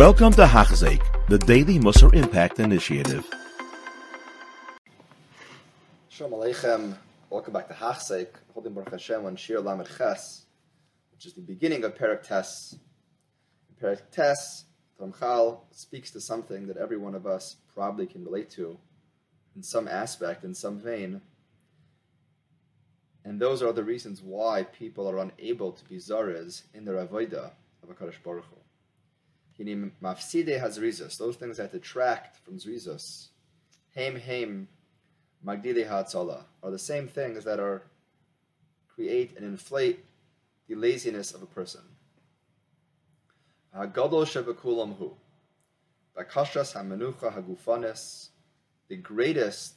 Welcome to Hachzik, the Daily Musar Impact Initiative. Shalom Aleichem. Welcome back to Hachzik, holding Baruch Hashem on Shiur Lamed Ches, which is the beginning of Perek Tes. In Perek Tes, Ramchal speaks to something that every one of us probably can relate to in some aspect, in some vein. And those are the reasons why people are unable to be Zares in their Avodah of HaKadosh Baruch Hu. Hinim mafside has rizos, those things that detract from zrizos. Haim haim magdili ha'atzola are the same things that are create and inflate the laziness of a person. Hagadol shevakulam hu. Bakashas hamenucha hagufanes. The greatest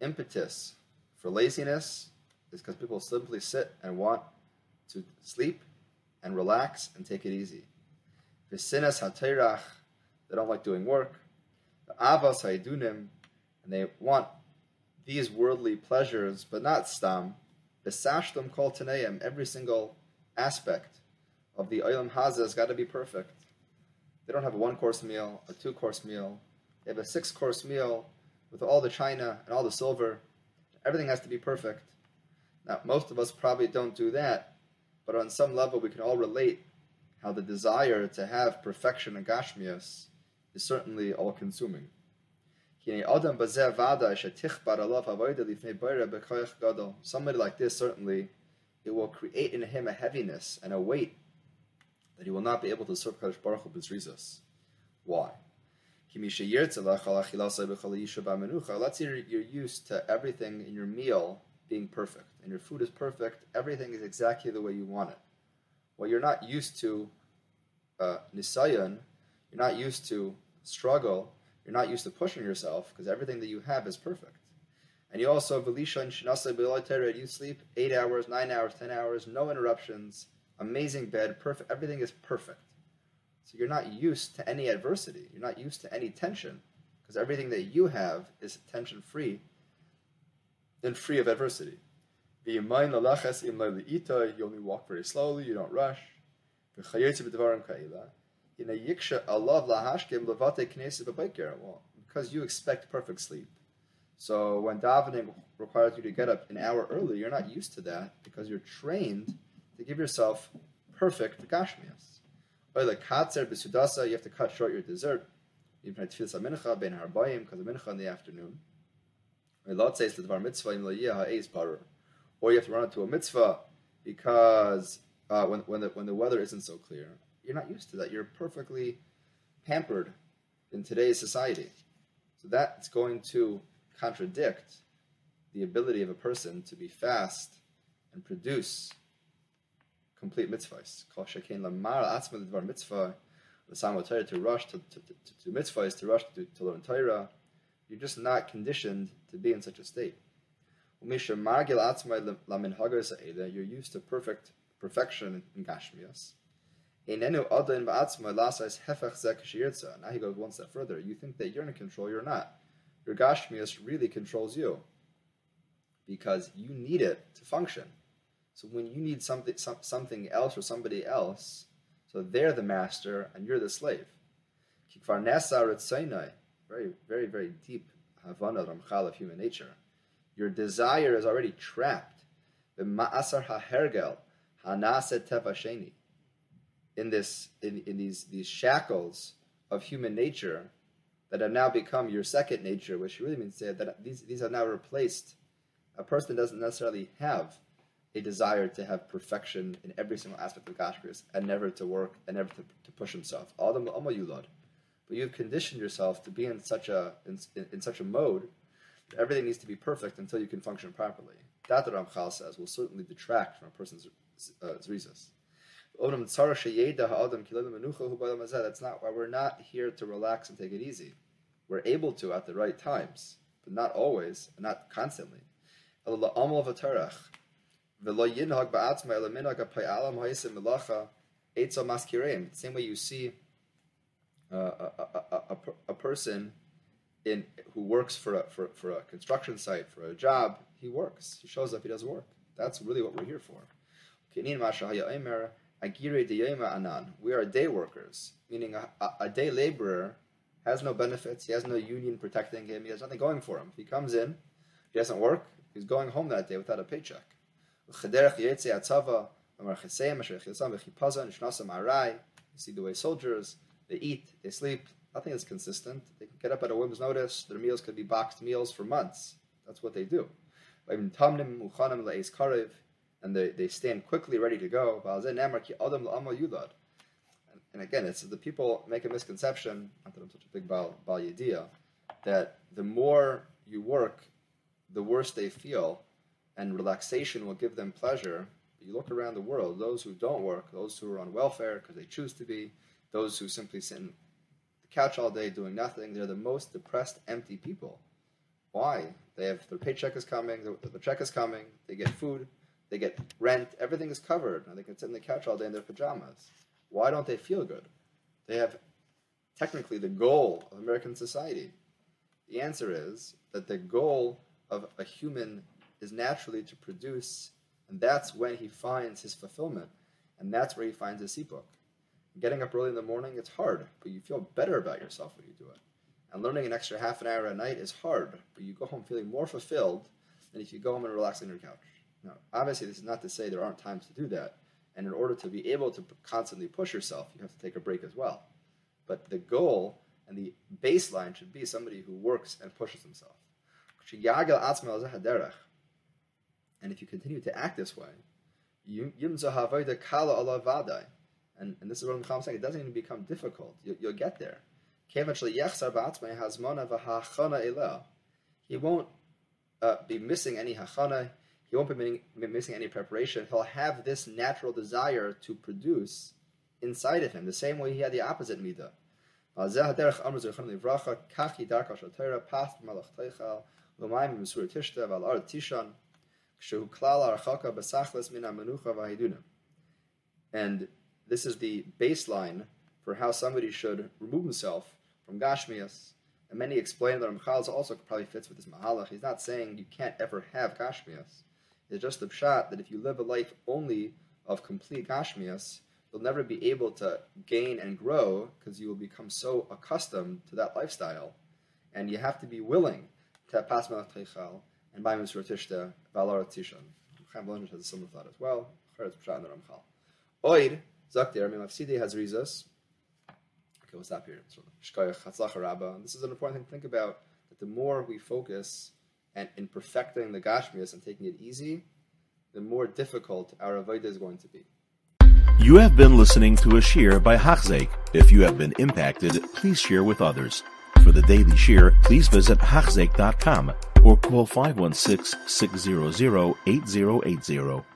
impetus for laziness is because people simply sit and want to sleep and relax and take it easy. Visinas hateirach, they don't like doing work. The avas haidunim, and they want these worldly pleasures, but not stam. Besashtem kol taneim, every single aspect of the olam haza has got to be perfect. They don't have a one course meal, a two course meal. They have a six course meal with all the china and all the silver. Everything has to be perfect. Now, most of us probably don't do that, but on some level, we can all relate how the desire to have perfection in gashmias is certainly all consuming. Somebody like this, certainly, it will create in him a heaviness and a weight that he will not be able to serve Kadosh Baruch Hu b'zrizos. Why? Let's say you're used to everything in your meal being perfect, and your food is perfect. Everything is exactly the way you want it. Well, you're not used to uh, nisayan. You're not used to struggle. You're not used to pushing yourself because everything that you have is perfect. And you also velisha and shinasa You sleep eight hours, nine hours, ten hours, no interruptions, amazing bed, perfect. Everything is perfect. So you're not used to any adversity. You're not used to any tension because everything that you have is tension free and free of adversity. You only walk very slowly, you don't rush. Because you expect perfect sleep. So when davening requires you to get up an hour early, you're not used to that because you're trained to give yourself perfect gashmias. Or like katzer b'sudasa, you have to cut short your dessert. Even at tefillas mincha ben harbayim because of mincha in the afternoon. The. Or you have to run into a mitzvah because uh, when when the when the weather isn't so clear, you're not used to that. You're perfectly pampered in today's society. So that's going to contradict the ability of a person to be fast and produce complete mitzvahs. Kol mitzvah, to rush to, to, to, to mitzvahs, to rush to, to learn Torah. You're just not conditioned to be in such a state. Um, you're used to perfect perfection in Gashmias. Now he goes one step further. You think that you're in control, you're not. Your Gashmias really controls you because you need it to function. So when you need something, something else or somebody else, so they're the master and you're the slave. Very, very, very deep Havana Ramchal of human nature. Your desire is already trapped. Ma'asar hahergel. In this, in, in these these shackles of human nature that have now become your second nature, which really means that these these are now replaced. A person doesn't necessarily have a desire to have perfection in every single aspect of Gashmias and never to work and never to, to push himself. But you've conditioned yourself to be in such a in, in, such a mode everything needs to be perfect until you can function properly. That the Ramchal says will certainly detract from a person's uh, zrizas. That's not why we're not here to relax and take it easy. We're able to at the right times, but not always, and not constantly. Same way you see uh, a, a, a, a, person in who works for a, for, for a construction site, for a job, he works. He shows up, he does work. That's really what we're here for. We are day workers, meaning a, a, a day laborer has no benefits, he has no union protecting him, he has nothing going for him. He comes in, he doesn't work, he's going home that day without a paycheck. You see the way soldiers, they eat, they sleep, nothing is consistent. They can get up at a whim's notice, their meals could be boxed meals for months. That's what they do. And they, they stand quickly ready to go. And again, it's the people make a misconception, not that I'm such a big Baal, Baal Yediyah, that the more you work, the worse they feel, and relaxation will give them pleasure. But you look around the world, those who don't work, those who are on welfare because they choose to be, those who simply sit the couch all day doing nothing, they're the most depressed, empty people. Why? They have their paycheck is coming, the, the check is coming, they get food, they get rent, everything is covered, and they can sit on the couch all day in their pajamas. Why don't they feel good? They have technically the goal of American society. The answer is that the goal of a human is naturally to produce, and that's when he finds his fulfillment, and that's where he finds his book. Getting up early in the morning, it's hard, but you feel better about yourself when you do it. And learning an extra half an hour a night is hard, but you go home feeling more fulfilled than if you go home and relax on your couch. Now, obviously, this is not to say there aren't times to do that, and in order to be able to constantly push yourself, you have to take a break as well. But the goal and the baseline should be somebody who works and pushes himself. And if you continue to act this way, and, and this is what I'm saying, it doesn't even become difficult. You, will get there. He won't uh, be missing any hachana he won't be missing any preparation. He'll have this natural desire to produce inside of him, the same way he had the opposite midah. And this is the baseline for how somebody should remove himself from Gashmias. And many explain that Ramchal also probably fits with this Mahalach. He's not saying you can't ever have Gashmias It's just the pshat that if you live a life only of complete gashmias, you'll never be able to gain and grow because you will become so accustomed to that lifestyle. And you have to be willing to pass Teichal and buy Misra Tishta, Tishan. Chaim has a similar thought as well. Cheretz Ramchal. Oid, Zaktir, has Rizas. Okay, we'll stop here. This is an important thing to think about that the more we focus and in perfecting the Gashmias and taking it easy, the more difficult our Avodah is going to be. You have been listening to a shiur by Hachzeik. If you have been impacted, please share with others. For the daily shiur, please visit Hachzeik.com or call 516 600 8080.